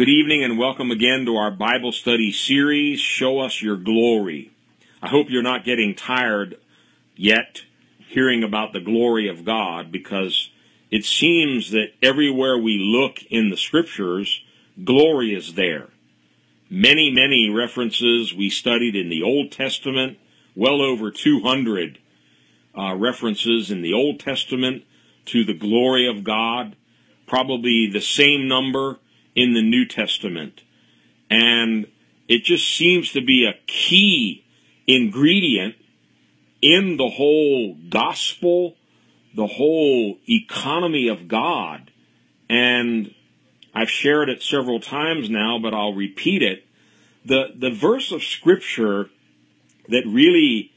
Good evening and welcome again to our Bible study series, Show Us Your Glory. I hope you're not getting tired yet hearing about the glory of God because it seems that everywhere we look in the scriptures, glory is there. Many, many references we studied in the Old Testament, well over 200 uh, references in the Old Testament to the glory of God, probably the same number in the New Testament. And it just seems to be a key ingredient in the whole gospel, the whole economy of God. And I've shared it several times now, but I'll repeat it. The, the verse of scripture that really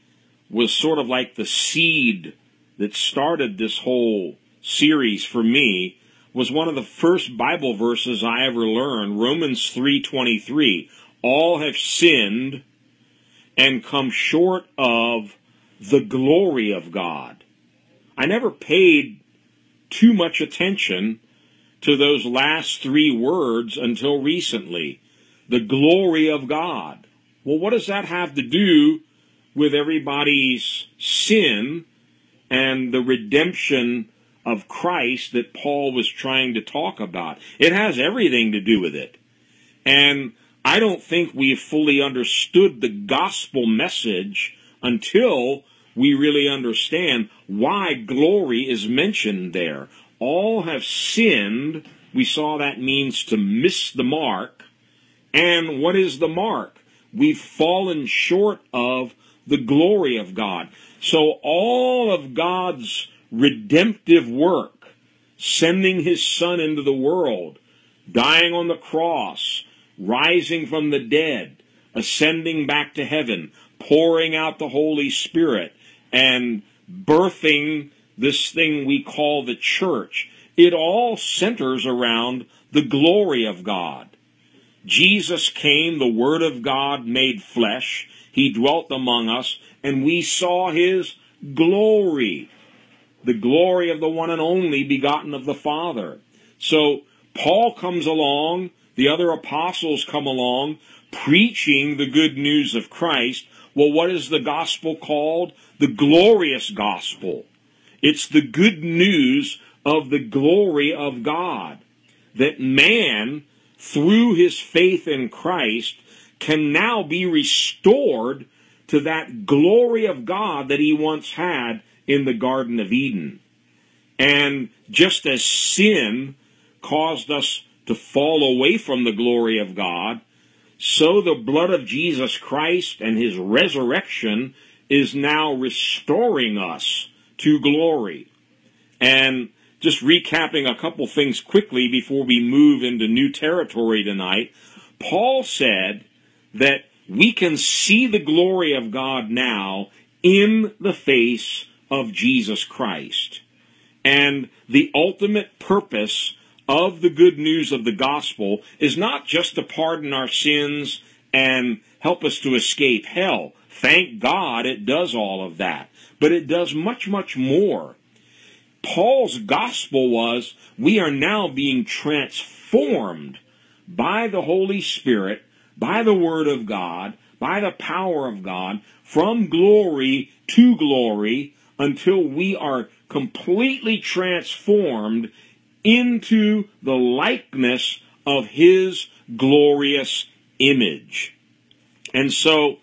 was sort of like the seed that started this whole series for me was one of the first Bible verses I ever learned, Romans 3:23. All have sinned and come short of the glory of God. I never paid too much attention to those last three words until recently. The glory of God. Well, what does that have to do with everybody's sin and the redemption of Christ that Paul was trying to talk about. It has everything to do with it. And I don't think we've fully understood the gospel message until we really understand why glory is mentioned there. All have sinned. We saw that means to miss the mark. And what is the mark? We've fallen short of the glory of God. So all of God's redemptive work, sending his son into the world, dying on the cross, rising from the dead, ascending back to heaven, pouring out the Holy Spirit, and birthing this thing we call the church. It all centers around the glory of God. Jesus came, the Word of God made flesh. He dwelt among us, and we saw His glory the glory of the one and only begotten of the Father. So Paul comes along, the other apostles come along, preaching the good news of Christ. Well, what is the gospel called? The glorious gospel. It's the good news of the glory of God. That man, through his faith in Christ, can now be restored to that glory of God that he once had in the Garden of Eden. And just as sin caused us to fall away from the glory of God, so the blood of Jesus Christ and his resurrection is now restoring us to glory. And just recapping a couple things quickly before we move into new territory tonight, Paul said that we can see the glory of God now in the face of Jesus Christ. And the ultimate purpose of the good news of the gospel is not just to pardon our sins and help us to escape hell. Thank God it does all of that. But it does much, much more. Paul's gospel was we are now being transformed by the Holy Spirit, by the Word of God, by the power of God, from glory to glory, until we are completely transformed into the likeness of His glorious image. And so,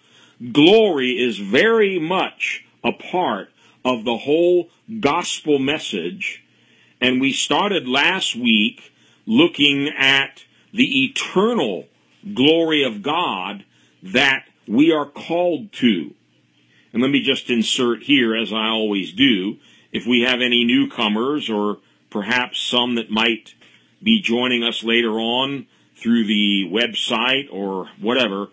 glory is very much a part of the whole gospel message. And we started last week looking at the eternal glory of God that we are called to. And let me just insert here, as I always do, if we have any newcomers or perhaps some that might be joining us later on through the website or whatever,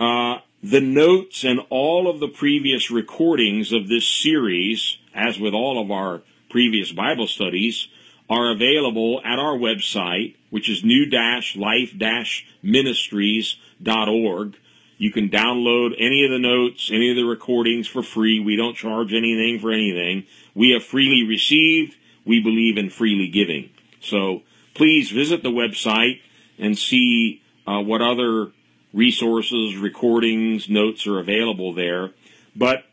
uh, the notes and all of the previous recordings of this series, as with all of our previous Bible studies, are available at our website, which is new-life-ministries.org. You can download any of the notes, any of the recordings for free. We don't charge anything for anything. We have freely received. We believe in freely giving. So please visit the website and see uh, what other resources, recordings, notes are available there. But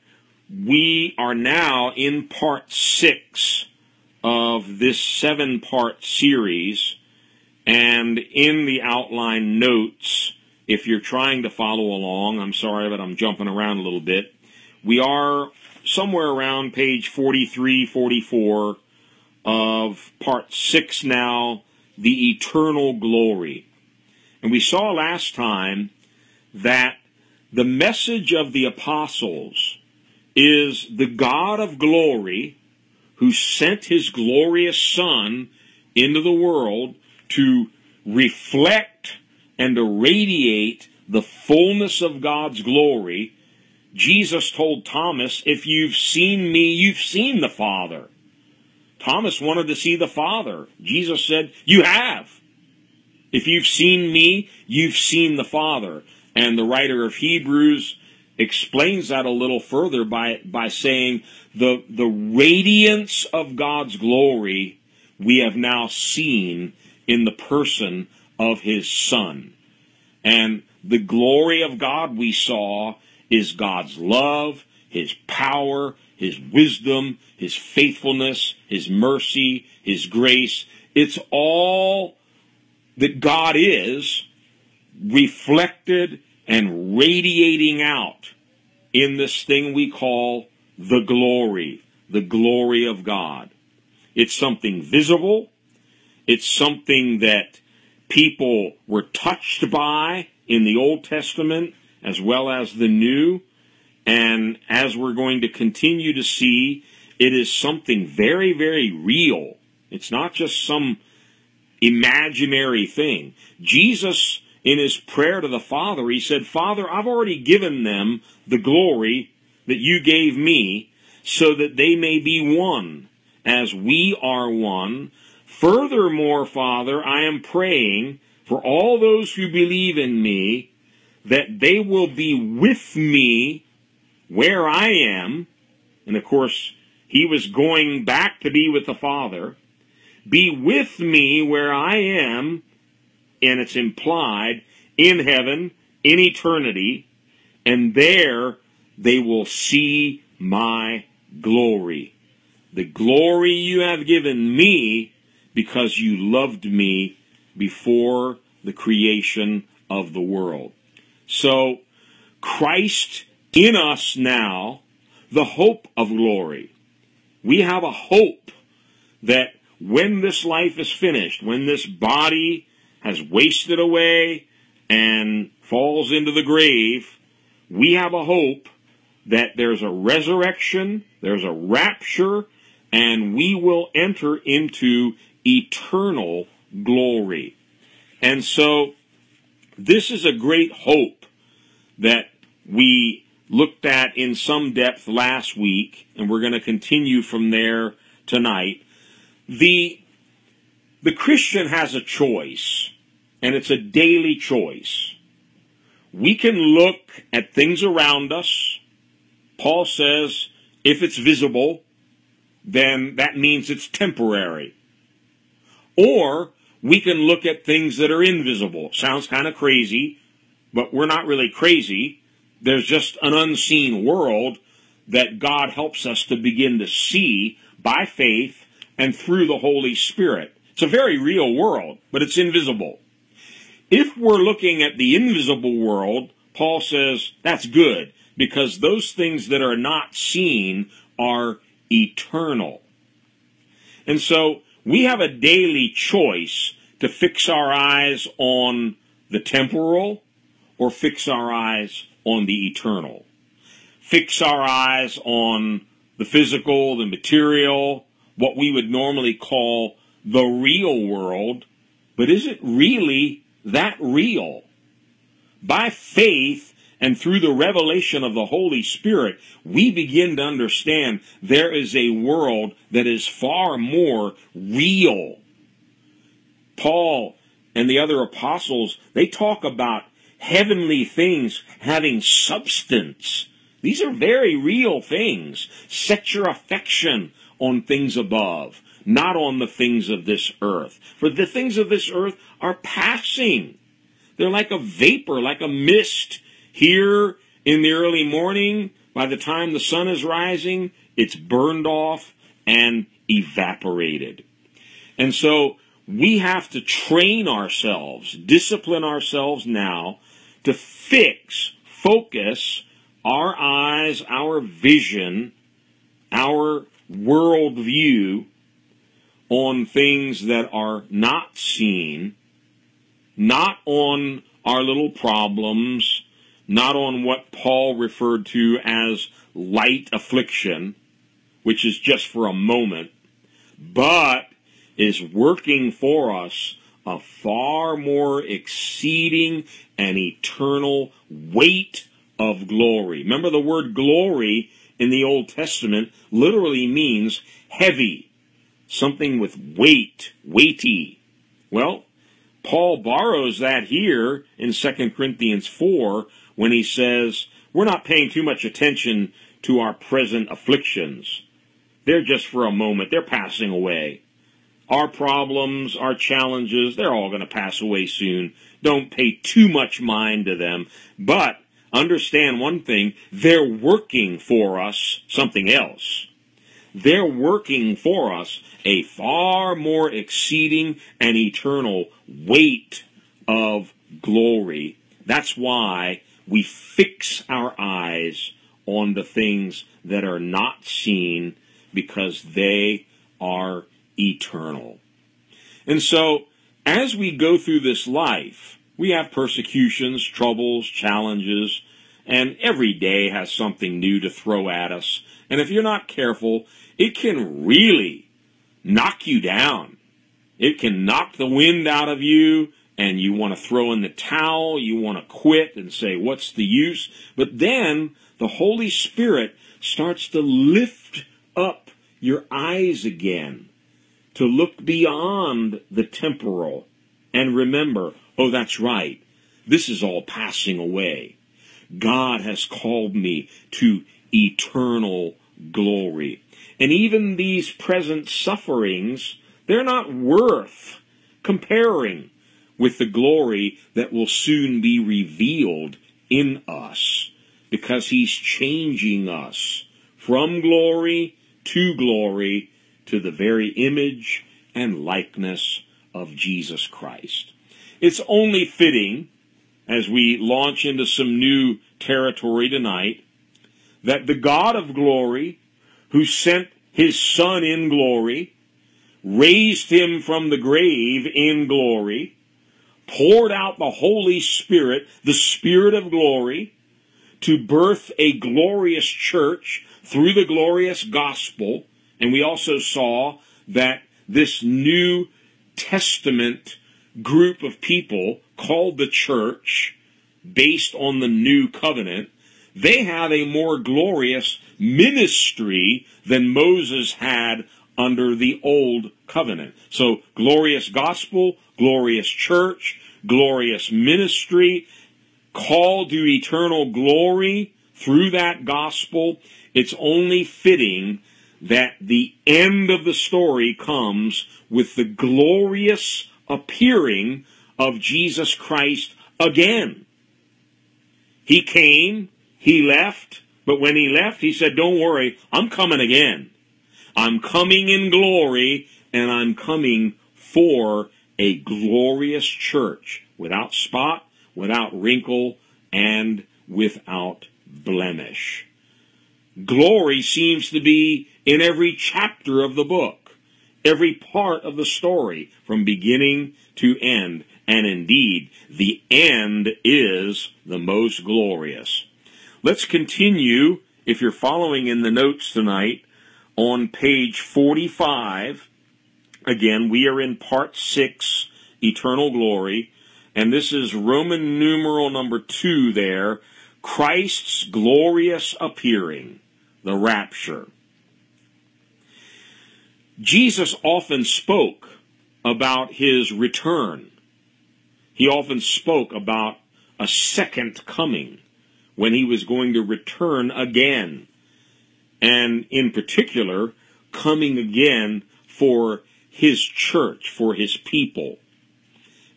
we are now in part six of this seven part series. And in the outline notes, if you're trying to follow along, I'm sorry, but I'm jumping around a little bit. We are somewhere around page 43, 44 of part six now, the eternal glory. And we saw last time that the message of the apostles is the God of glory who sent his glorious Son into the world to reflect and to radiate the fullness of God's glory. Jesus told Thomas, if you've seen me, you've seen the Father. Thomas wanted to see the Father. Jesus said, you have. If you've seen me, you've seen the Father. And the writer of Hebrews explains that a little further by, by saying the, the radiance of God's glory we have now seen in the person of his son. And the glory of God we saw is God's love, his power, his wisdom, his faithfulness, his mercy, his grace. It's all that God is reflected and radiating out in this thing we call the glory, the glory of God. It's something visible. It's something that people were touched by in the Old Testament as well as the New. And as we're going to continue to see, it is something very, very real. It's not just some imaginary thing. Jesus in his prayer to the Father, he said, Father, I've already given them the glory that you gave me so that they may be one as we are one. Furthermore, Father, I am praying for all those who believe in me that they will be with me where I am. And of course, he was going back to be with the Father. Be with me where I am and it's implied in heaven, in eternity, and there they will see my glory. The glory you have given me because you loved me before the creation of the world. So, Christ in us now, the hope of glory. We have a hope that when this life is finished, when this body has wasted away and falls into the grave, we have a hope that there's a resurrection, there's a rapture, and we will enter into eternal glory. And so, this is a great hope that we looked at in some depth last week, and we're going to continue from there tonight. The, the Christian has a choice and it's a daily choice. We can look at things around us. Paul says, if it's visible, then that means it's temporary. Or we can look at things that are invisible. Sounds kind of crazy, but we're not really crazy. There's just an unseen world that God helps us to begin to see by faith and through the Holy Spirit. It's a very real world, but it's invisible. If we're looking at the invisible world, Paul says that's good because those things that are not seen are eternal. And so we have a daily choice to fix our eyes on the temporal or fix our eyes on the eternal. Fix our eyes on the physical, the material, what we would normally call the real world, but is it really that real. By faith and through the revelation of the Holy Spirit, we begin to understand there is a world that is far more real. Paul and the other apostles, they talk about heavenly things having substance. These are very real things. Set your affection on things above, not on the things of this earth. For the things of this earth are passing. They're like a vapor, like a mist. Here in the early morning, by the time the sun is rising, it's burned off and evaporated. And so we have to train ourselves, discipline ourselves now to fix, focus our eyes, our vision, our worldview on things that are not seen, not on our little problems, not on what Paul referred to as light affliction, which is just for a moment, but is working for us a far more exceeding and eternal weight of glory. Remember the word glory in the Old Testament literally means heavy, something with weight, weighty. Well, Paul borrows that here in 2 Corinthians 4 when he says, we're not paying too much attention to our present afflictions. They're just for a moment. They're passing away. Our problems, our challenges, they're all going to pass away soon. Don't pay too much mind to them. But understand one thing, they're working for us something else. They're working for us a far more exceeding and eternal weight of glory. That's why we fix our eyes on the things that are not seen because they are eternal. And so, as we go through this life, we have persecutions, troubles, challenges, and every day has something new to throw at us. And if you're not careful, it can really knock you down. It can knock the wind out of you, and you want to throw in the towel, you want to quit and say, What's the use? But then the Holy Spirit starts to lift up your eyes again to look beyond the temporal and remember, oh, that's right. This is all passing away. God has called me to eternal glory. And even these present sufferings, they're not worth comparing with the glory that will soon be revealed in us because he's changing us from glory to glory to the very image and likeness of Jesus Christ. It's only fitting, as we launch into some new territory tonight, that the God of glory, who sent his Son in glory, raised him from the grave in glory, poured out the Holy Spirit, the Spirit of glory, to birth a glorious church through the glorious gospel and we also saw that this New Testament group of people called the church, based on the new covenant, they have a more glorious ministry than Moses had under the old covenant. So, glorious gospel, glorious church, glorious ministry, called to eternal glory through that gospel. It's only fitting that the end of the story comes with the glorious appearing of Jesus Christ again. He came, he left, but when he left, he said, Don't worry, I'm coming again. I'm coming in glory, and I'm coming for a glorious church without spot, without wrinkle, and without blemish. Glory seems to be in every chapter of the book, every part of the story, from beginning to end. And indeed, the end is the most glorious. Let's continue, if you're following in the notes tonight, on page 45. Again, we are in part 6, Eternal Glory, and this is Roman numeral number 2 there, Christ's glorious appearing, the rapture. Jesus often spoke about his return. He often spoke about a second coming when he was going to return again. And in particular, coming again for his church, for his people.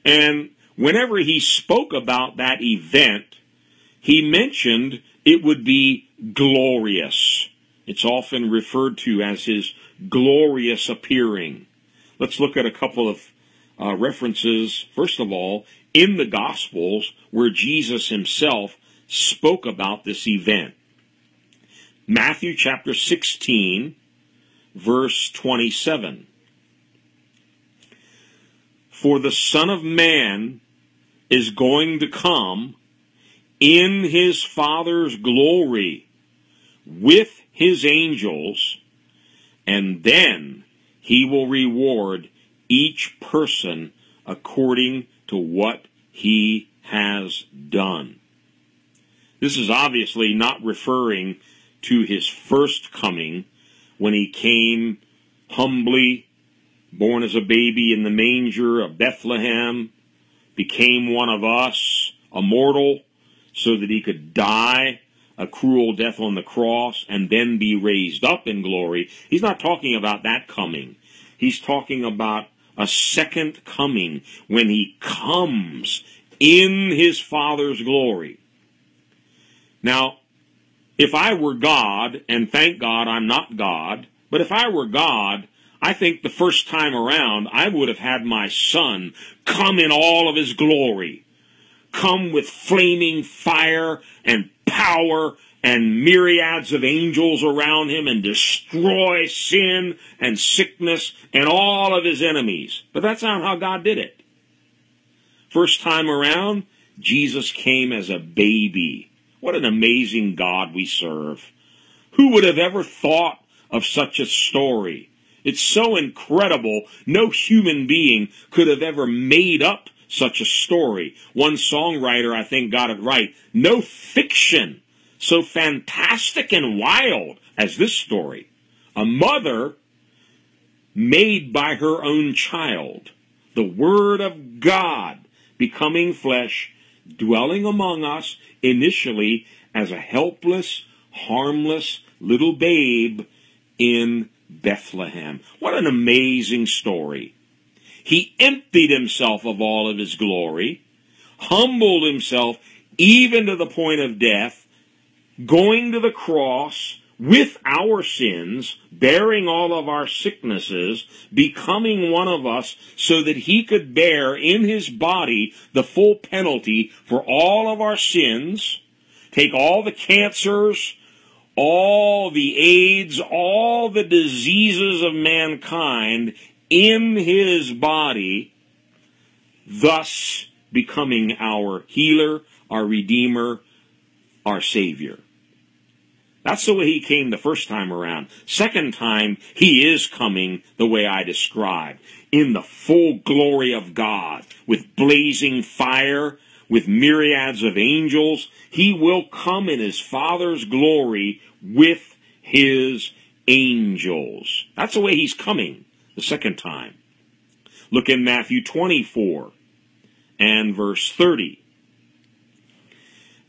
And whenever he spoke about that event, he mentioned it would be glorious. It's often referred to as his glorious appearing. Let's look at a couple of uh, references, first of all, in the Gospels where Jesus himself spoke about this event. Matthew chapter 16, verse 27. For the Son of Man is going to come in his Father's glory with his angels, and then he will reward each person according to what he has done. This is obviously not referring to his first coming when he came humbly, born as a baby in the manger of Bethlehem, became one of us, a mortal, so that he could die a cruel death on the cross and then be raised up in glory. He's not talking about that coming. He's talking about a second coming when he comes in his Father's glory. Now, if I were God, and thank God I'm not God, but if I were God, I think the first time around I would have had my son come in all of his glory. Come with flaming fire and power and myriads of angels around him and destroy sin and sickness and all of his enemies. But that's not how God did it. First time around, Jesus came as a baby. What an amazing God we serve. Who would have ever thought of such a story? It's so incredible, no human being could have ever made up such a story. One songwriter, I think, got it right. No fiction so fantastic and wild as this story. A mother made by her own child, the Word of God becoming flesh, dwelling among us initially as a helpless, harmless little babe in Bethlehem. What an amazing story. He emptied himself of all of his glory, humbled himself even to the point of death, going to the cross with our sins, bearing all of our sicknesses, becoming one of us so that he could bear in his body the full penalty for all of our sins, take all the cancers, all the AIDS, all the diseases of mankind in his body, thus becoming our healer, our redeemer, our savior. That's the way he came the first time around. Second time, he is coming the way I described, in the full glory of God, with blazing fire, with myriads of angels. He will come in his Father's glory with his angels. That's the way he's coming the second time. Look in Matthew 24 and verse 30.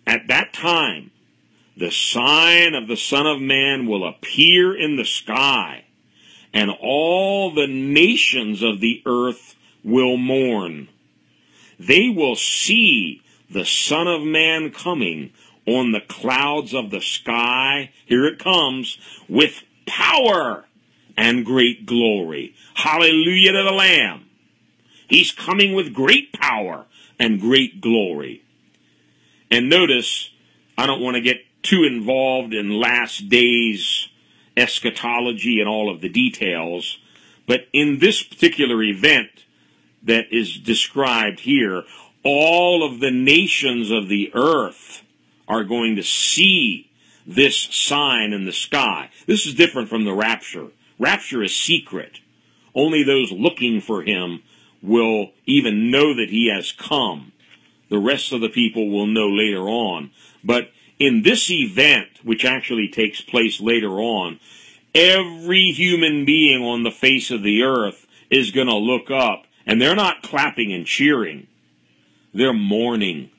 At that time, the sign of the Son of Man will appear in the sky, and all the nations of the earth will mourn. They will see the Son of Man coming on the clouds of the sky. Here it comes with power and great glory. Hallelujah to the Lamb. He's coming with great power and great glory. And notice, I don't want to get too involved in last days eschatology and all of the details, but in this particular event that is described here, all of the nations of the earth are going to see this sign in the sky. This is different from the rapture. Rapture is secret. Only those looking for him will even know that he has come. The rest of the people will know later on. But in this event, which actually takes place later on, every human being on the face of the earth is going to look up and they're not clapping and cheering. They're mourning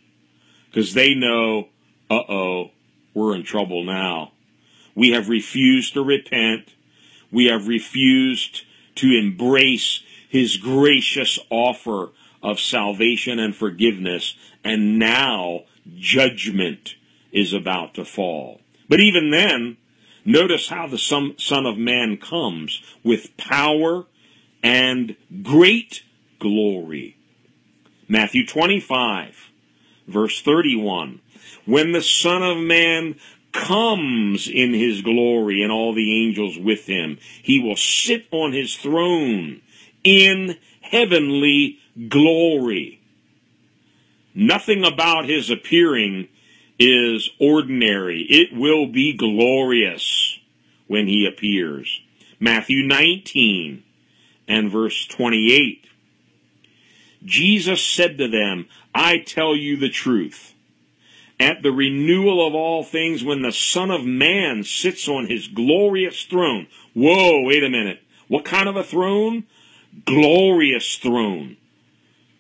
because they know, uh oh, we're in trouble now. We have refused to repent. We have refused to embrace his gracious offer of salvation and forgiveness, and now judgment is about to fall. But even then, notice how the Son of Man comes with power and great glory. Matthew 25, verse 31. When the Son of Man comes in his glory and all the angels with him, he will sit on his throne in heavenly glory. Nothing about his appearing is ordinary. It will be glorious when he appears. Matthew 19 and verse 28. Jesus said to them, I tell you the truth. At the renewal of all things, when the Son of Man sits on his glorious throne. Whoa, wait a minute. What kind of a throne? Glorious throne.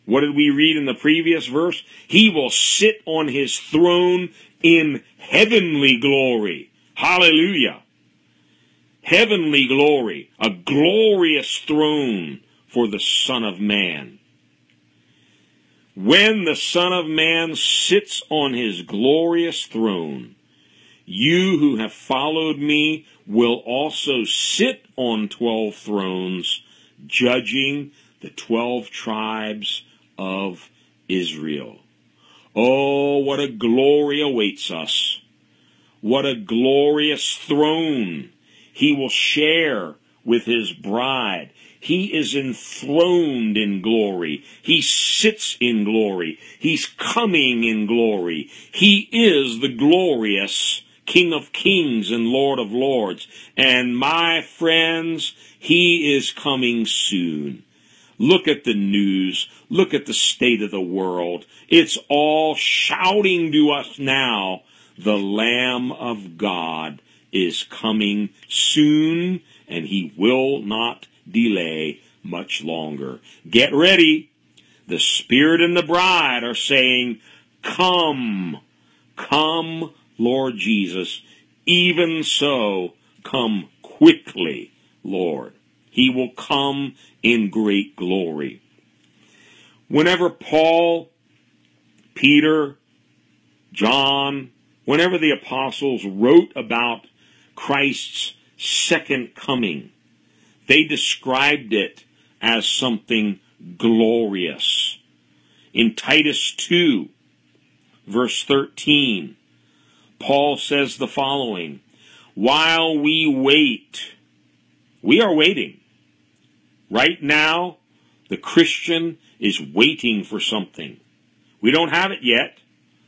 What did we read in the previous verse? He will sit on his throne in heavenly glory. Hallelujah. Heavenly glory. A glorious throne for the Son of Man. When the Son of Man sits on his glorious throne, you who have followed me will also sit on twelve thrones, judging the twelve tribes of Israel. Oh, what a glory awaits us. What a glorious throne he will share with his bride. He is enthroned in glory. He sits in glory. He's coming in glory. He is the glorious King of kings and Lord of lords. And my friends, he is coming soon. Look at the news. Look at the state of the world. It's all shouting to us now. The Lamb of God is coming soon and he will not delay much longer. Get ready. The Spirit and the bride are saying, Come, come, Lord Jesus. Even so, come quickly, Lord. He will come in great glory. Whenever Paul, Peter, John, whenever the apostles wrote about Christ's second coming, they described it as something glorious. In Titus 2, verse 13, Paul says the following While we wait, we are waiting. Right now, the Christian is waiting for something. We don't have it yet.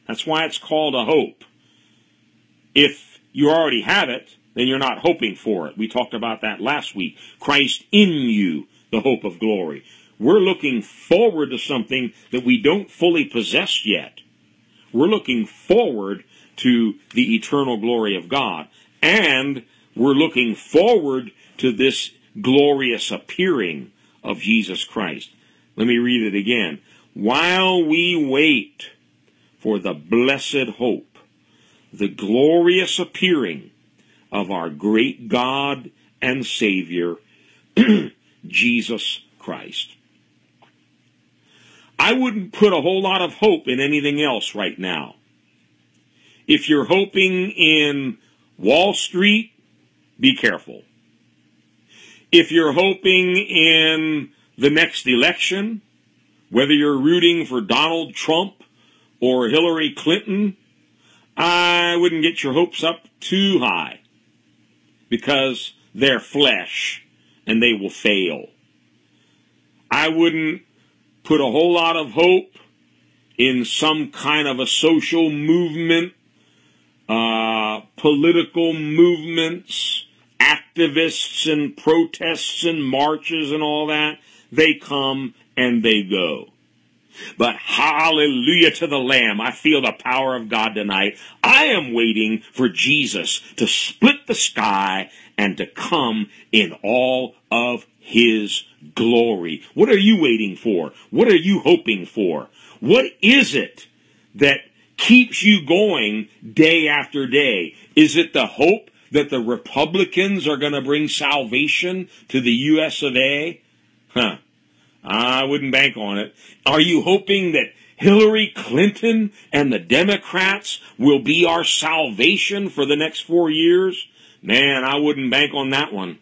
That's why it's called a hope. If you already have it, then you're not hoping for it. We talked about that last week. Christ in you, the hope of glory. We're looking forward to something that we don't fully possess yet. We're looking forward to the eternal glory of God. And we're looking forward to this glorious appearing of Jesus Christ. Let me read it again. While we wait for the blessed hope, the glorious appearing of our great God and Savior, Jesus Christ. I wouldn't put a whole lot of hope in anything else right now. If you're hoping in Wall Street, be careful. If you're hoping in the next election, whether you're rooting for Donald Trump or Hillary Clinton, I wouldn't get your hopes up too high because they're flesh and they will fail. I wouldn't put a whole lot of hope in some kind of a social movement, uh, political movements, activists and protests and marches and all that. They come and they go. But hallelujah to the Lamb. I feel the power of God tonight. I am waiting for Jesus to split the sky and to come in all of his glory. What are you waiting for? What are you hoping for? What is it that keeps you going day after day? Is it the hope that the Republicans are going to bring salvation to the U.S. of A? Huh. I wouldn't bank on it. Are you hoping that Hillary Clinton and the Democrats will be our salvation for the next four years? Man, I wouldn't bank on that one.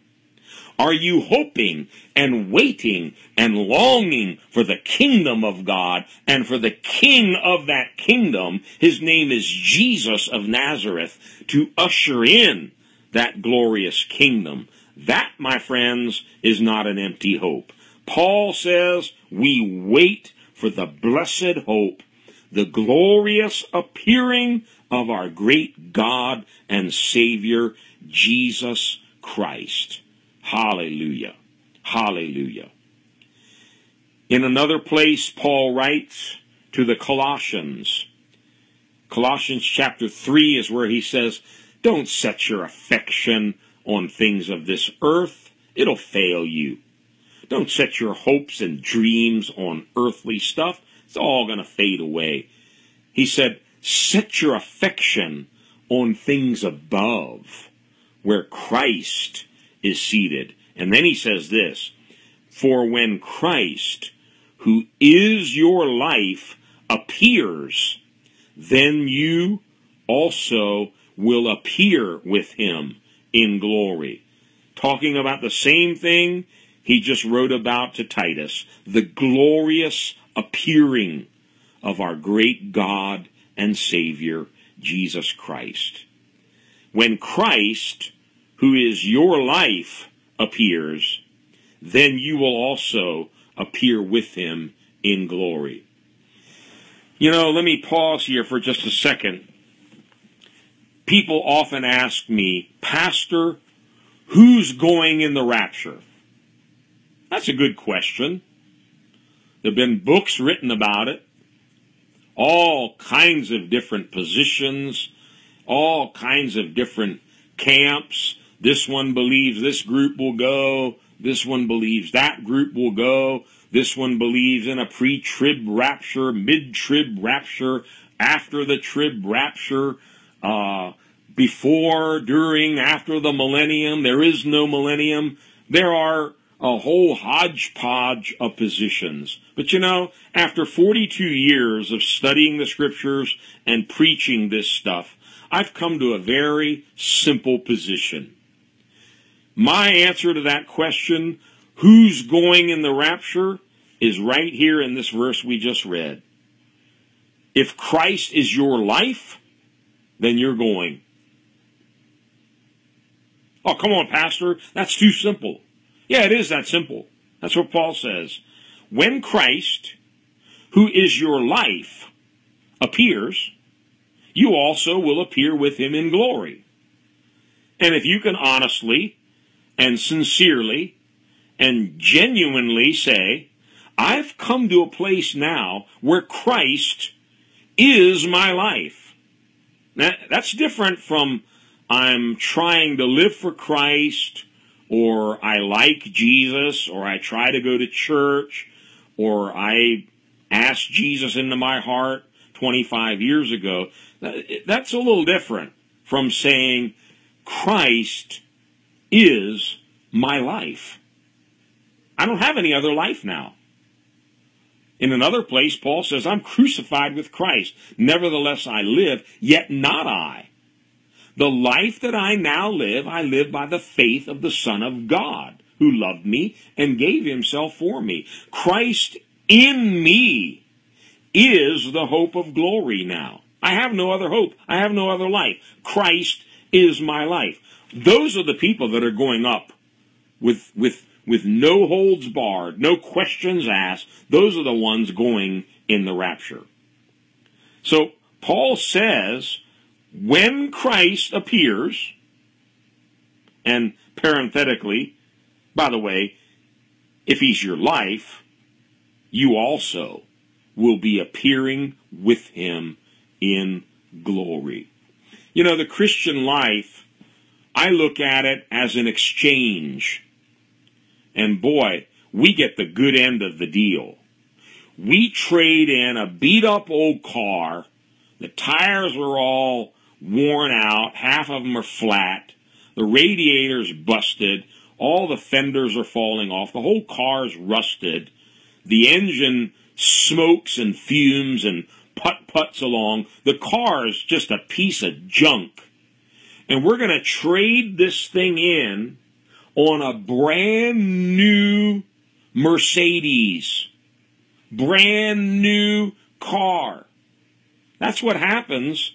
Are you hoping and waiting and longing for the kingdom of God and for the king of that kingdom? His name is Jesus of Nazareth to usher in that glorious kingdom. That, my friends, is not an empty hope. Paul says we wait for the blessed hope, the glorious appearing of our great God and Savior, Jesus Christ. Hallelujah. Hallelujah. In another place, Paul writes to the Colossians. Colossians chapter 3 is where he says, Don't set your affection on things of this earth. It'll fail you. Don't set your hopes and dreams on earthly stuff. It's all going to fade away. He said, Set your affection on things above, where Christ is seated. And then he says this For when Christ, who is your life, appears, then you also will appear with him in glory. Talking about the same thing he just wrote about to Titus the glorious appearing of our great God and Savior, Jesus Christ. When Christ, who is your life, appears, then you will also appear with him in glory. You know, let me pause here for just a second. People often ask me, Pastor, who's going in the rapture? That's a good question. There have been books written about it, all kinds of different positions, all kinds of different camps. This one believes this group will go. This one believes that group will go. This one believes in a pre trib rapture, mid trib rapture, after the trib rapture, uh, before, during, after the millennium. There is no millennium. There are a whole hodgepodge of positions. But you know, after 42 years of studying the scriptures and preaching this stuff, I've come to a very simple position. My answer to that question, who's going in the rapture, is right here in this verse we just read. If Christ is your life, then you're going. Oh, come on, Pastor. That's too simple. Yeah, it is that simple. That's what Paul says. When Christ, who is your life, appears, you also will appear with him in glory. And if you can honestly and sincerely and genuinely say, I've come to a place now where Christ is my life. Now, that's different from I'm trying to live for Christ or I like Jesus, or I try to go to church, or I asked Jesus into my heart 25 years ago, that's a little different from saying Christ is my life. I don't have any other life now. In another place, Paul says, I'm crucified with Christ. Nevertheless, I live, yet not I the life that I now live, I live by the faith of the Son of God, who loved me and gave himself for me. Christ in me is the hope of glory now. I have no other hope. I have no other life. Christ is my life. Those are the people that are going up with, with, with no holds barred, no questions asked. Those are the ones going in the rapture. So Paul says when Christ appears, and parenthetically, by the way, if he's your life, you also will be appearing with him in glory. You know, the Christian life, I look at it as an exchange. And boy, we get the good end of the deal. We trade in a beat up old car. The tires are all worn out. Half of them are flat. the radiator's busted, all the fenders are falling off, the whole car's rusted, the engine smokes and fumes and putt putts along. The car's just a piece of junk. And we're going to trade this thing in on a brand new Mercedes. Brand new car. That's what happens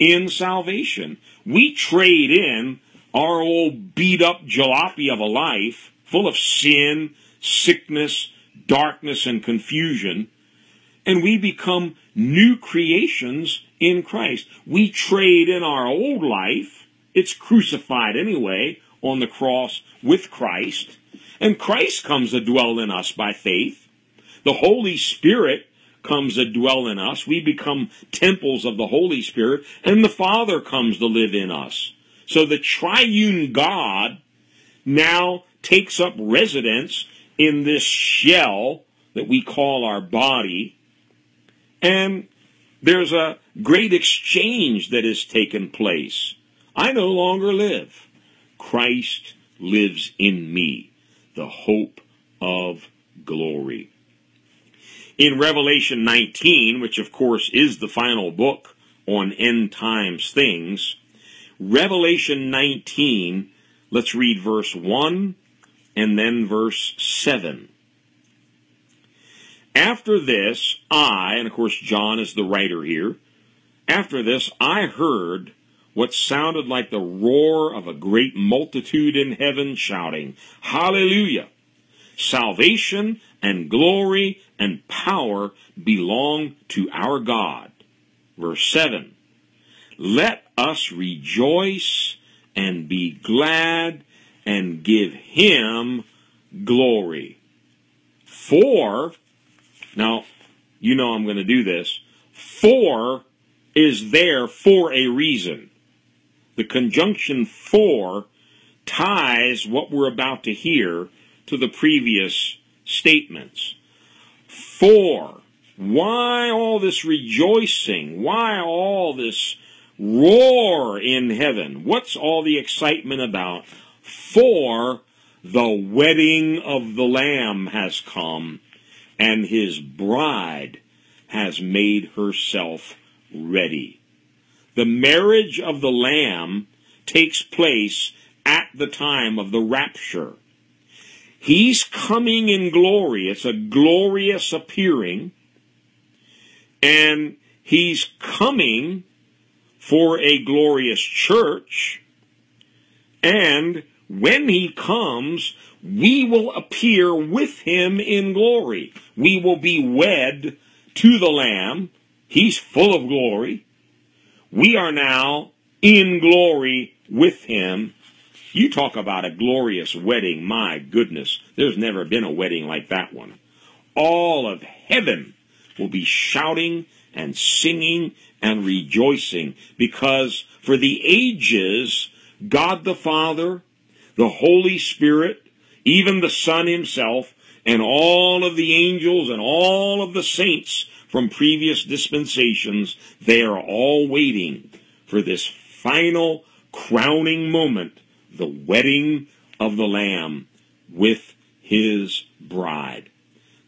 in salvation. We trade in our old beat up jalopy of a life full of sin, sickness, darkness, and confusion, and we become new creations in Christ. We trade in our old life, it's crucified anyway on the cross with Christ, and Christ comes to dwell in us by faith. The Holy Spirit comes to dwell in us. We become temples of the Holy Spirit, and the Father comes to live in us. So the triune God now takes up residence in this shell that we call our body, and there's a great exchange that has taken place. I no longer live. Christ lives in me, the hope of glory in Revelation 19, which of course is the final book on end times things, Revelation 19, let's read verse 1 and then verse 7. After this, I, and of course John is the writer here, after this I heard what sounded like the roar of a great multitude in heaven shouting, Hallelujah! Salvation and glory and power belong to our God. Verse 7 Let us rejoice and be glad and give him glory. For, now, you know I'm going to do this, for is there for a reason. The conjunction for ties what we're about to hear to the previous statements. For, why all this rejoicing? Why all this roar in heaven? What's all the excitement about? For the wedding of the Lamb has come, and his bride has made herself ready. The marriage of the Lamb takes place at the time of the rapture. He's coming in glory. It's a glorious appearing. And he's coming for a glorious church. And when he comes, we will appear with him in glory. We will be wed to the Lamb. He's full of glory. We are now in glory with him you talk about a glorious wedding. My goodness, there's never been a wedding like that one. All of heaven will be shouting and singing and rejoicing because for the ages, God the Father, the Holy Spirit, even the Son himself, and all of the angels and all of the saints from previous dispensations, they are all waiting for this final crowning moment the wedding of the Lamb with his bride.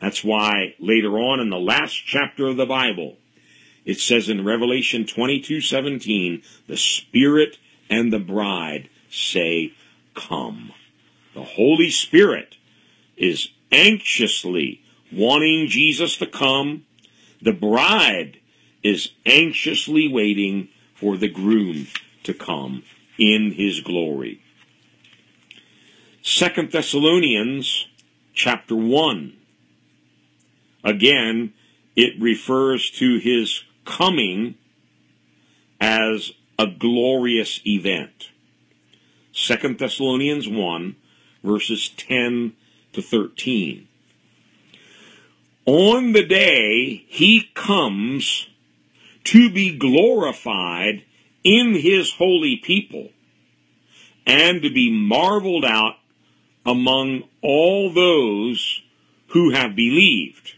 That's why later on in the last chapter of the Bible, it says in Revelation 22:17, the Spirit and the bride say, "Come." The Holy Spirit is anxiously wanting Jesus to come. The bride is anxiously waiting for the groom to come in his glory. Second Thessalonians chapter 1. Again, it refers to his coming as a glorious event. Second Thessalonians 1, verses 10 to 13. On the day he comes to be glorified in his holy people and to be marveled out among all those who have believed.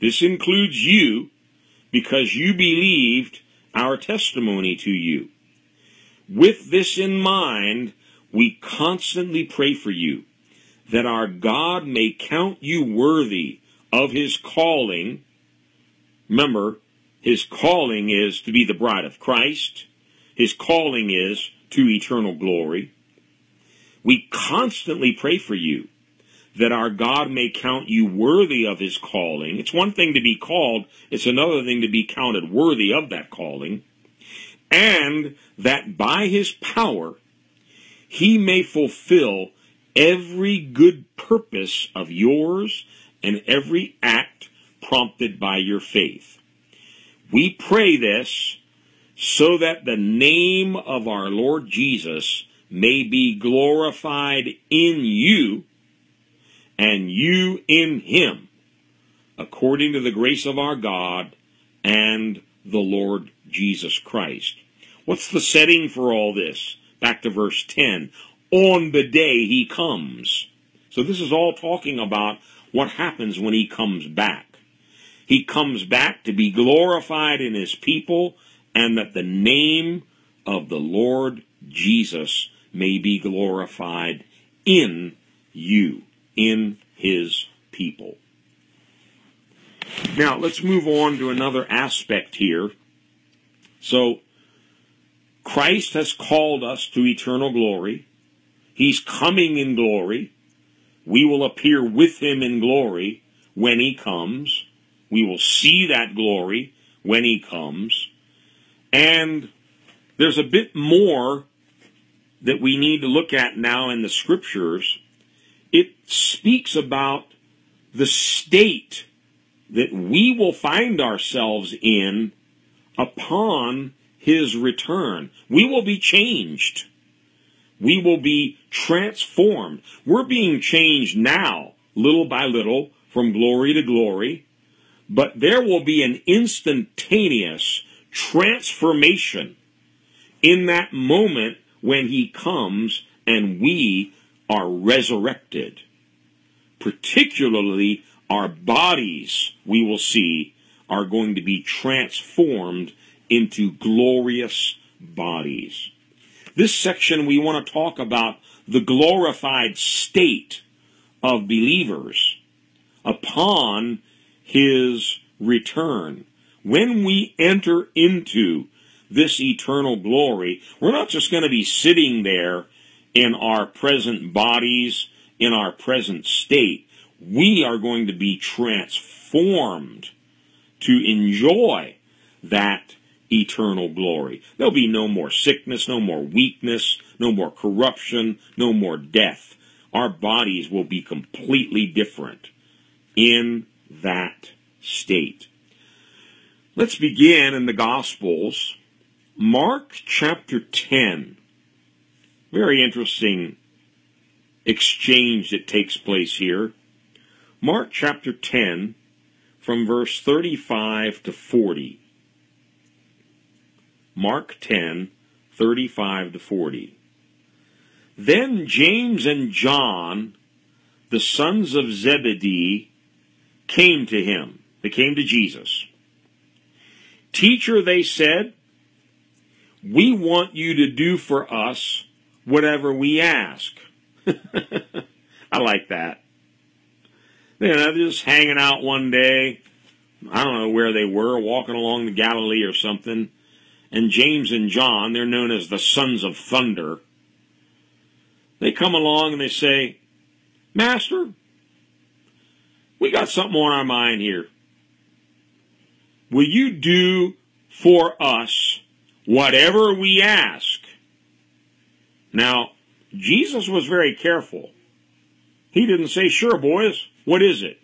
This includes you because you believed our testimony to you. With this in mind, we constantly pray for you that our God may count you worthy of his calling. Remember, his calling is to be the bride of Christ. His calling is to eternal glory. We constantly pray for you that our God may count you worthy of his calling. It's one thing to be called, it's another thing to be counted worthy of that calling. And that by his power he may fulfill every good purpose of yours and every act prompted by your faith. We pray this so that the name of our Lord Jesus may be glorified in you and you in him, according to the grace of our God and the Lord Jesus Christ. What's the setting for all this? Back to verse 10. On the day he comes. So this is all talking about what happens when he comes back. He comes back to be glorified in his people and that the name of the Lord Jesus may be glorified in you, in his people. Now, let's move on to another aspect here. So, Christ has called us to eternal glory. He's coming in glory. We will appear with him in glory when he comes. We will see that glory when he comes. And there's a bit more that we need to look at now in the scriptures. It speaks about the state that we will find ourselves in upon his return. We will be changed. We will be transformed. We're being changed now, little by little, from glory to glory. But there will be an instantaneous transformation in that moment when he comes and we are resurrected. Particularly our bodies, we will see, are going to be transformed into glorious bodies. This section we want to talk about the glorified state of believers upon his return. When we enter into this eternal glory, we're not just going to be sitting there in our present bodies, in our present state. We are going to be transformed to enjoy that eternal glory. There'll be no more sickness, no more weakness, no more corruption, no more death. Our bodies will be completely different in that state. Let's begin in the Gospels. Mark chapter 10. Very interesting exchange that takes place here. Mark chapter 10 from verse 35 to 40. Mark 10, 35 to 40. Then James and John, the sons of Zebedee, came to him. They came to Jesus. Teacher, they said, we want you to do for us whatever we ask. I like that. You know, just hanging out one day. I don't know where they were, walking along the Galilee or something and James and John, they're known as the sons of thunder, they come along and they say, Master, we got something on our mind here. Will you do for us whatever we ask? Now, Jesus was very careful. He didn't say, Sure, boys, what is it?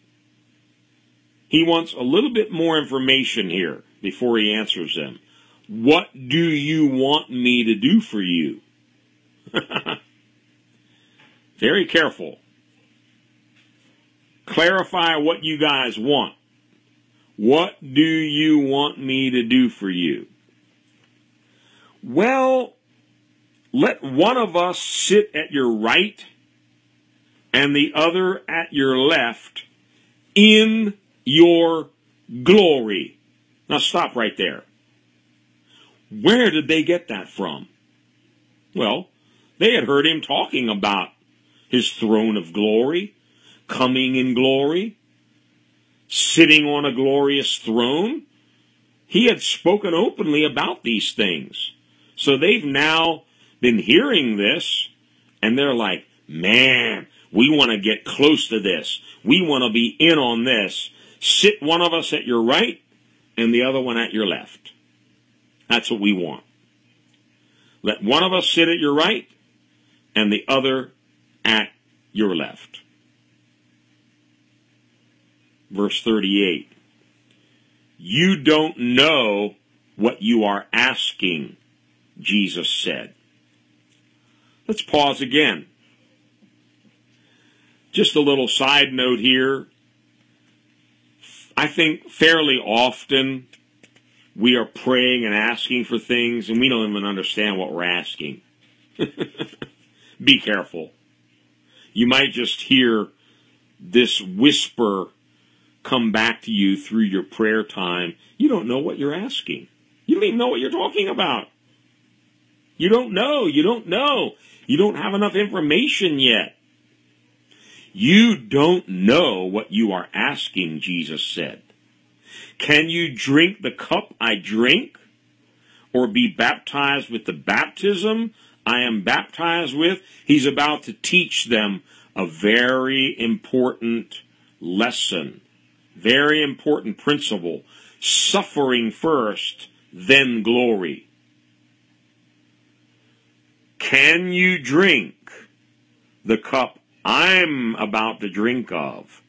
He wants a little bit more information here before he answers them. What do you want me to do for you? Very careful. Clarify what you guys want. What do you want me to do for you? Well, let one of us sit at your right and the other at your left in your glory. Now stop right there. Where did they get that from? Well, They had heard him talking about his throne of glory, coming in glory, sitting on a glorious throne. He had spoken openly about these things. So they've now been hearing this and they're like, man, we want to get close to this. We want to be in on this. Sit one of us at your right and the other one at your left. That's what we want. Let one of us sit at your right and the other at your left. Verse 38. You don't know what you are asking, Jesus said. Let's pause again. Just a little side note here. I think fairly often we are praying and asking for things and we don't even understand what we're asking. Be careful. You might just hear this whisper come back to you through your prayer time. You don't know what you're asking. You don't even know what you're talking about. You don't know. You don't know. You don't have enough information yet. You don't know what you are asking, Jesus said. Can you drink the cup I drink? Or be baptized with the baptism I am baptized with? He's about to teach them a very important lesson, very important principle. Suffering first, then glory. Can you drink the cup I'm about to drink of?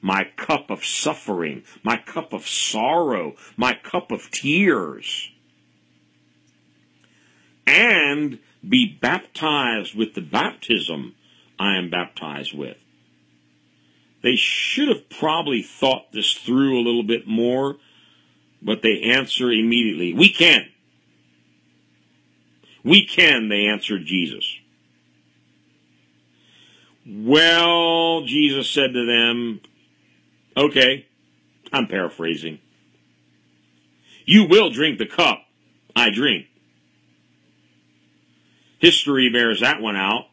My cup of suffering, my cup of sorrow, my cup of tears. And be baptized with the baptism I am baptized with. They should have probably thought this through a little bit more, but they answer immediately, We can. We can, they answered Jesus. Well, Jesus said to them, Okay, I'm paraphrasing. You will drink the cup I drink. History bears that one out.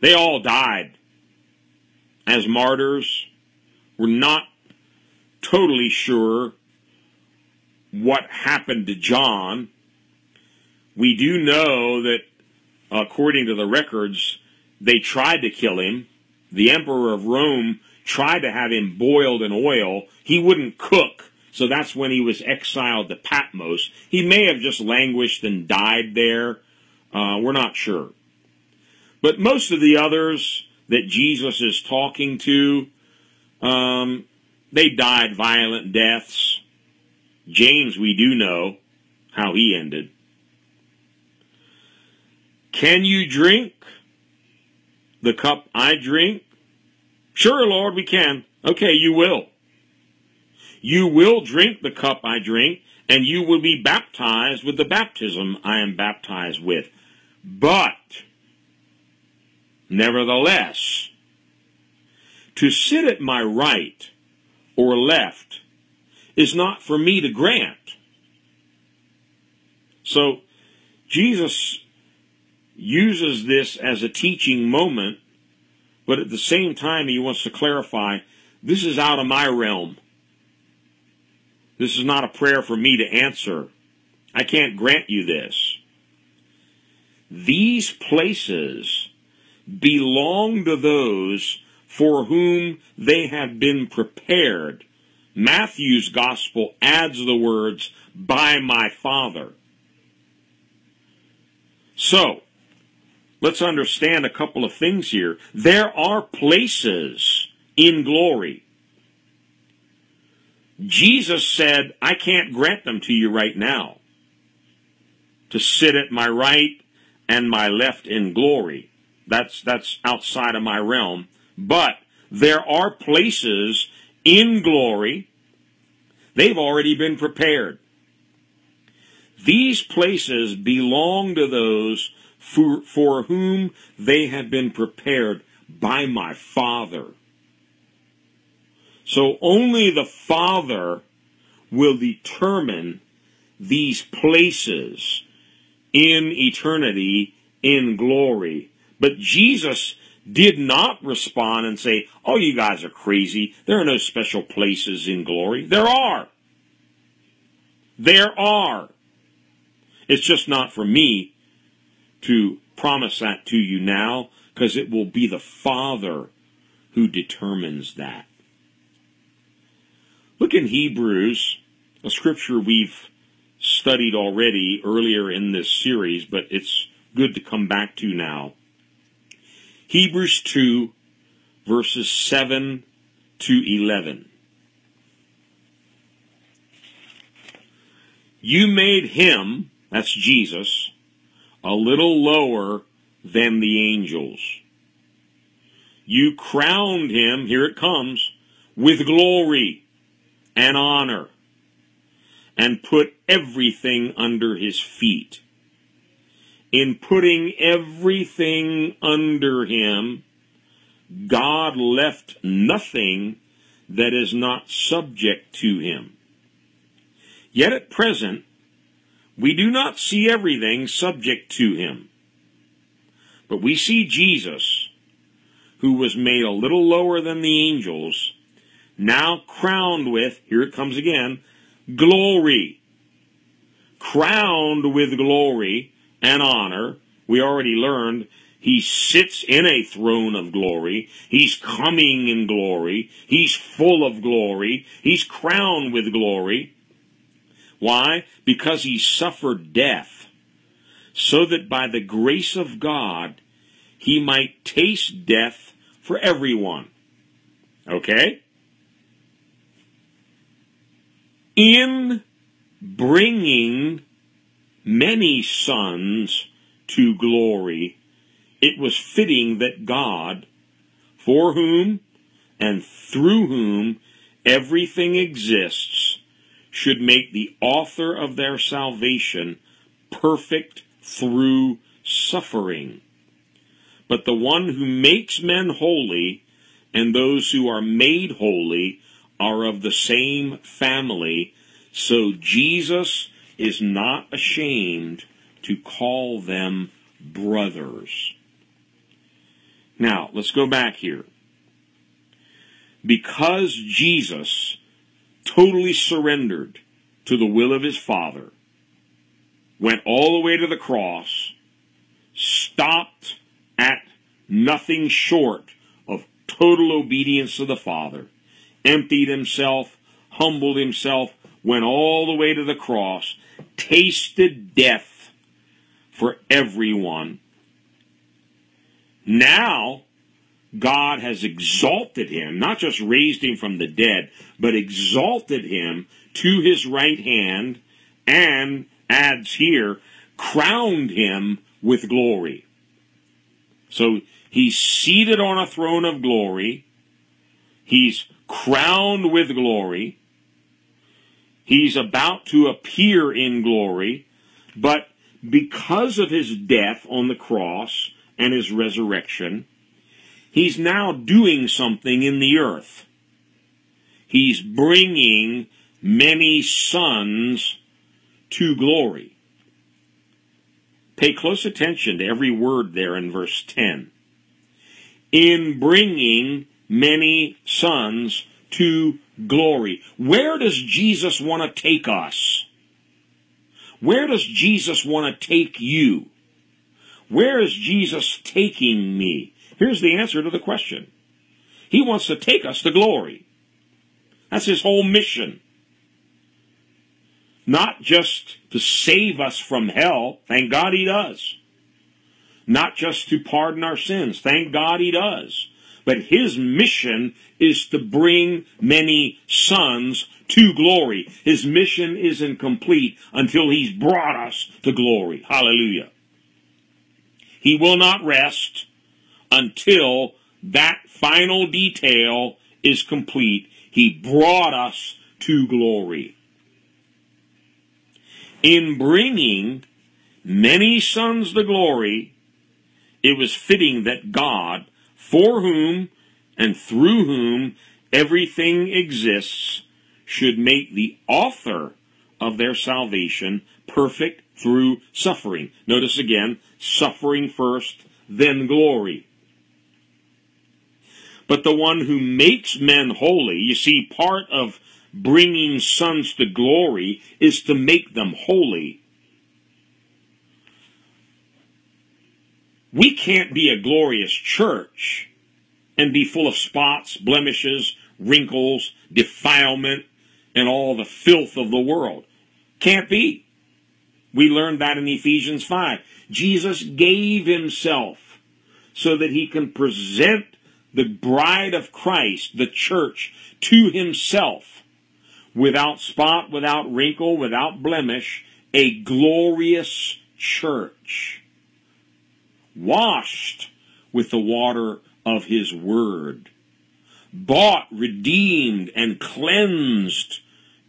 They all died as martyrs. We're not totally sure what happened to John. We do know that, according to the records, they tried to kill him. The emperor of Rome tried to have him boiled in oil. He wouldn't cook, so that's when he was exiled to Patmos. He may have just languished and died there. Uh, we're not sure. But most of the others that Jesus is talking to, um, they died violent deaths. James, we do know how he ended. Can you drink the cup I drink? Sure, Lord, we can. Okay, you will. You will drink the cup I drink, and you will be baptized with the baptism I am baptized with. But, nevertheless, to sit at my right or left is not for me to grant. So, Jesus uses this as a teaching moment, but at the same time, he wants to clarify this is out of my realm. This is not a prayer for me to answer. I can't grant you this. These places belong to those for whom they have been prepared. Matthew's gospel adds the words, by my Father. So, let's understand a couple of things here. There are places in glory. Jesus said, I can't grant them to you right now. To sit at my right and my left in glory. That's, that's outside of my realm. But there are places in glory. They've already been prepared. These places belong to those for, for whom they have been prepared by my Father. So only the Father will determine these places in eternity in glory. But Jesus did not respond and say, Oh, you guys are crazy. There are no special places in glory. There are. There are. It's just not for me to promise that to you now because it will be the Father who determines that. Look in Hebrews, a scripture we've studied already earlier in this series, but it's good to come back to now. Hebrews 2, verses 7 to 11. You made him, that's Jesus, a little lower than the angels. You crowned him, here it comes, with glory and honor, and put everything under his feet. In putting everything under him, God left nothing that is not subject to him. Yet at present, we do not see everything subject to him. But we see Jesus, who was made a little lower than the angels, now crowned with, here it comes again, glory. Crowned with glory and honor. We already learned he sits in a throne of glory. He's coming in glory. He's full of glory. He's crowned with glory. Why? Because he suffered death, so that by the grace of God he might taste death for everyone. Okay? In bringing many sons to glory, it was fitting that God, for whom and through whom everything exists, should make the author of their salvation perfect through suffering. But the one who makes men holy and those who are made holy are of the same family, so Jesus is not ashamed to call them brothers. Now, let's go back here. Because Jesus totally surrendered to the will of his Father, went all the way to the cross, stopped at nothing short of total obedience to the Father, emptied himself, humbled himself, went all the way to the cross, tasted death for everyone. Now, God has exalted him, not just raised him from the dead, but exalted him to his right hand and adds here, crowned him with glory. So he's seated on a throne of glory. He's crowned with glory. He's about to appear in glory, but because of his death on the cross and his resurrection, He's now doing something in the earth. He's bringing many sons to glory. Pay close attention to every word there in verse 10. In bringing many sons to glory. Where does Jesus want to take us? Where does Jesus want to take you? Where is Jesus taking me? Here's the answer to the question. He wants to take us to glory. That's his whole mission. Not just to save us from hell, thank God he does. Not just to pardon our sins, thank God he does. But his mission is to bring many sons to glory. His mission isn't complete until he's brought us to glory. Hallelujah. He will not rest until that final detail is complete. He brought us to glory. In bringing many sons to glory, it was fitting that God, for whom and through whom everything exists, should make the author of their salvation perfect through suffering. Notice again, suffering first, then glory. But the one who makes men holy, you see, part of bringing sons to glory is to make them holy. We can't be a glorious church and be full of spots, blemishes, wrinkles, defilement, and all the filth of the world. Can't be. We learned that in Ephesians 5. Jesus gave himself so that he can present the bride of Christ, the church, to himself without spot, without wrinkle, without blemish, a glorious church, washed with the water of his word, bought, redeemed, and cleansed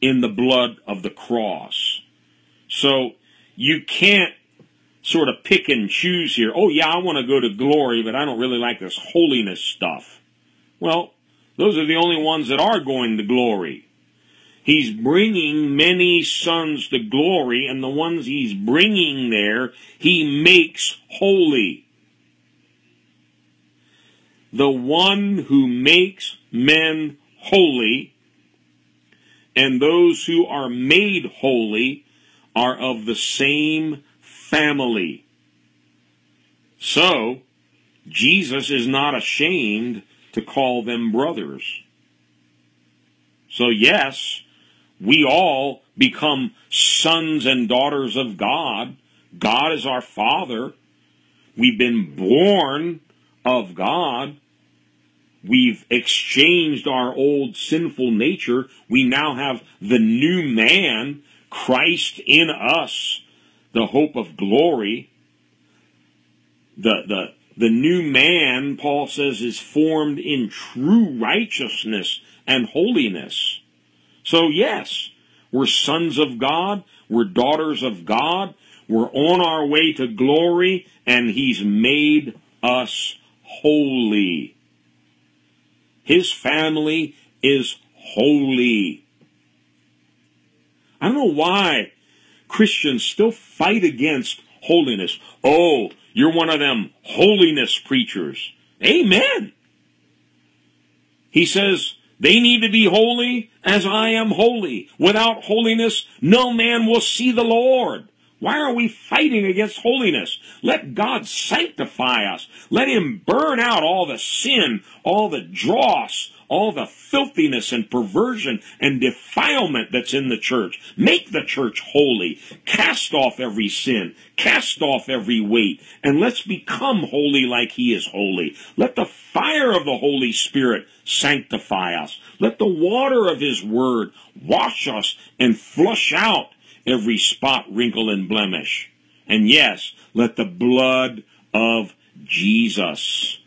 in the blood of the cross. So you can't sort of pick and choose here. Oh yeah, I want to go to glory, but I don't really like this holiness stuff. Well, those are the only ones that are going to glory. He's bringing many sons to glory, and the ones he's bringing there, he makes holy. The one who makes men holy and those who are made holy are of the same family. So, Jesus is not ashamed to call them brothers. So, yes, we all become sons and daughters of God. God is our Father. We've been born of God. We've exchanged our old sinful nature. We now have the new man, Christ in us, the hope of glory. The, the, the new man, Paul says, is formed in true righteousness and holiness. So yes, we're sons of God. We're daughters of God. We're on our way to glory and he's made us holy. His family is holy. I don't know why Christians still fight against holiness. Oh, you're one of them holiness preachers. Amen. He says, they need to be holy as I am holy. Without holiness, no man will see the Lord. Why are we fighting against holiness? Let God sanctify us. Let Him burn out all the sin, all the dross, all the filthiness and perversion and defilement that's in the church. Make the church holy. Cast off every sin. Cast off every weight. And let's become holy like He is holy. Let the fire of the Holy Spirit sanctify us. Let the water of His Word wash us and flush out every spot, wrinkle, and blemish. And yes, let the blood of Jesus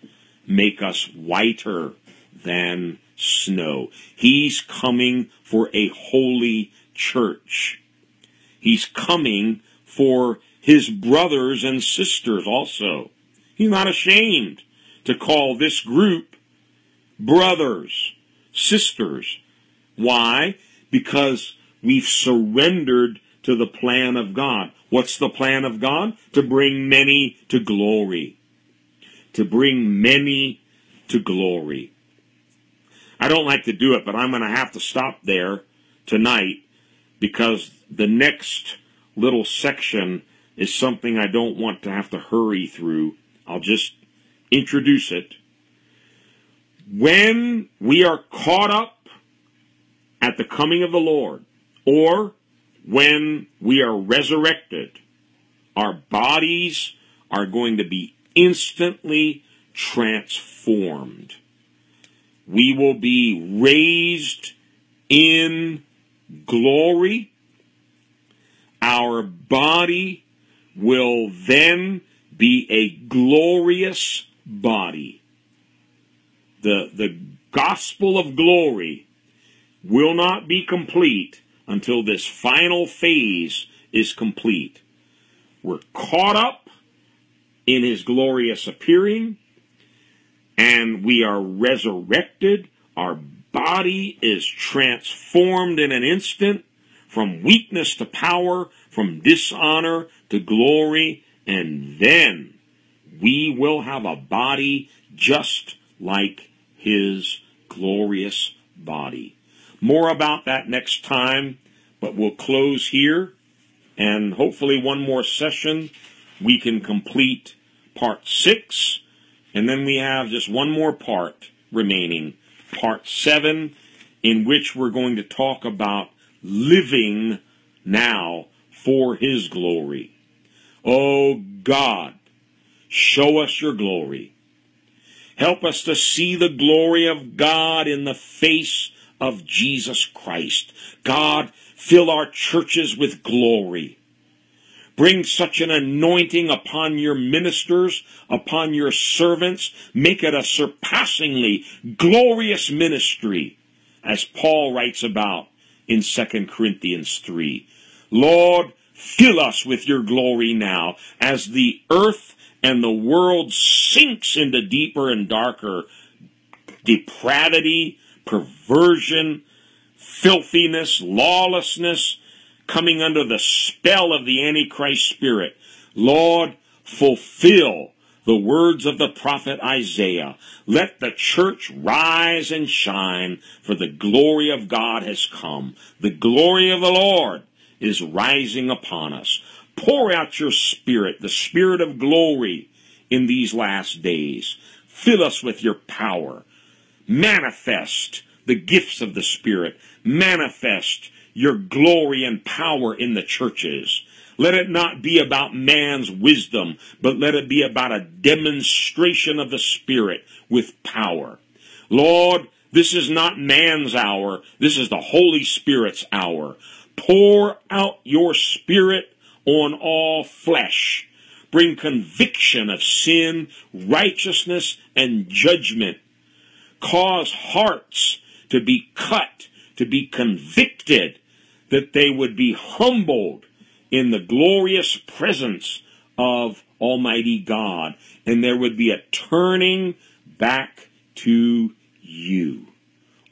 make us whiter than snow. He's coming for a holy church. He's coming for his brothers and sisters also. He's not ashamed to call this group brothers, sisters. Why? Because we've surrendered to the plan of God. What's the plan of God? To bring many to glory. To bring many to glory. I don't like to do it, but I'm going to have to stop there tonight because the next little section is something I don't want to have to hurry through. I'll just introduce it. When we are caught up at the coming of the Lord, or when we are resurrected, our bodies are going to be instantly transformed. We will be raised in glory. Our body will then be a glorious body. The, the gospel of glory will not be complete until this final phase is complete. We're caught up in his glorious appearing, and we are resurrected. Our body is transformed in an instant from weakness to power, from dishonor to glory, and then we will have a body just like his glorious body. More about that next time, but we'll close here and hopefully one more session we can complete part six and then we have just one more part remaining, part seven, in which we're going to talk about living now for his glory. Oh God, show us your glory. Help us to see the glory of God in the face of Jesus Christ. God, fill our churches with glory. Bring such an anointing upon your ministers, upon your servants. Make it a surpassingly glorious ministry, as Paul writes about in 2 Corinthians 3. Lord, fill us with your glory now as the earth and the world sinks into deeper and darker depravity, perversion, filthiness, lawlessness, coming under the spell of the Antichrist spirit. Lord, fulfill the words of the prophet Isaiah. Let the church rise and shine, for the glory of God has come. The glory of the Lord is rising upon us. Pour out your spirit, the spirit of glory in these last days. Fill us with your power. Manifest the gifts of the Spirit. Manifest your glory and power in the churches. Let it not be about man's wisdom, but let it be about a demonstration of the Spirit with power. Lord, this is not man's hour. This is the Holy Spirit's hour. Pour out your Spirit on all flesh. Bring conviction of sin, righteousness, and judgment. Cause hearts to be cut, to be convicted, that they would be humbled in the glorious presence of Almighty God, and there would be a turning back to you.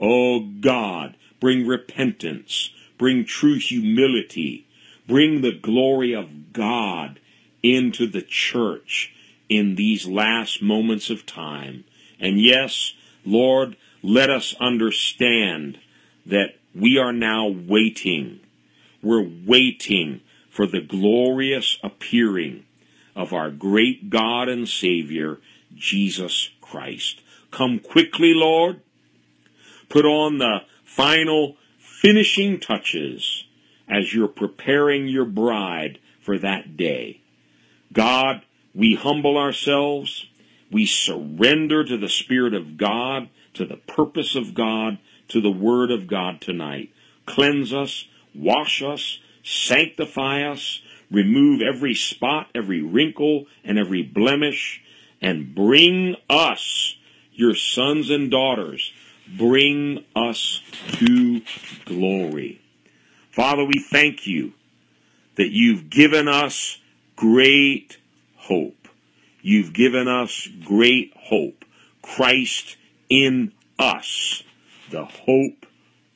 Oh God, bring repentance, bring true humility, bring the glory of God into the church in these last moments of time. And yes, Lord, let us understand that we are now waiting. We're waiting for the glorious appearing of our great God and Savior, Jesus Christ. Come quickly, Lord. Put on the final finishing touches as you're preparing your bride for that day. God, we humble ourselves. We surrender to the Spirit of God, to the purpose of God, to the Word of God tonight. Cleanse us, wash us, sanctify us, remove every spot, every wrinkle, and every blemish, and bring us, your sons and daughters, bring us to glory. Father, we thank you that you've given us great hope. You've given us great hope. Christ in us, the hope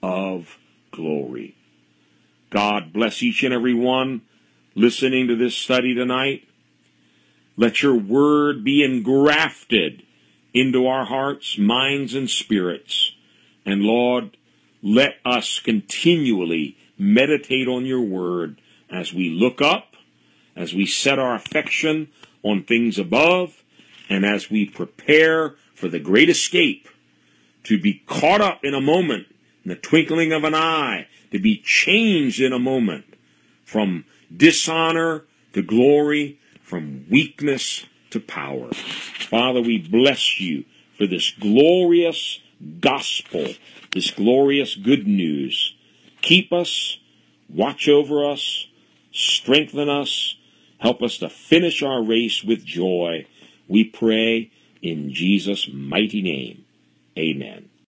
of glory. God bless each and every one listening to this study tonight. Let your word be engrafted into our hearts, minds, and spirits. And Lord, let us continually meditate on your word as we look up, as we set our affection on things above, and as we prepare for the great escape to be caught up in a moment, in the twinkling of an eye, to be changed in a moment from dishonor to glory, from weakness to power. Father, we bless you for this glorious gospel, this glorious good news. Keep us, watch over us, strengthen us, help us to finish our race with joy. We pray in Jesus' mighty name. Amen.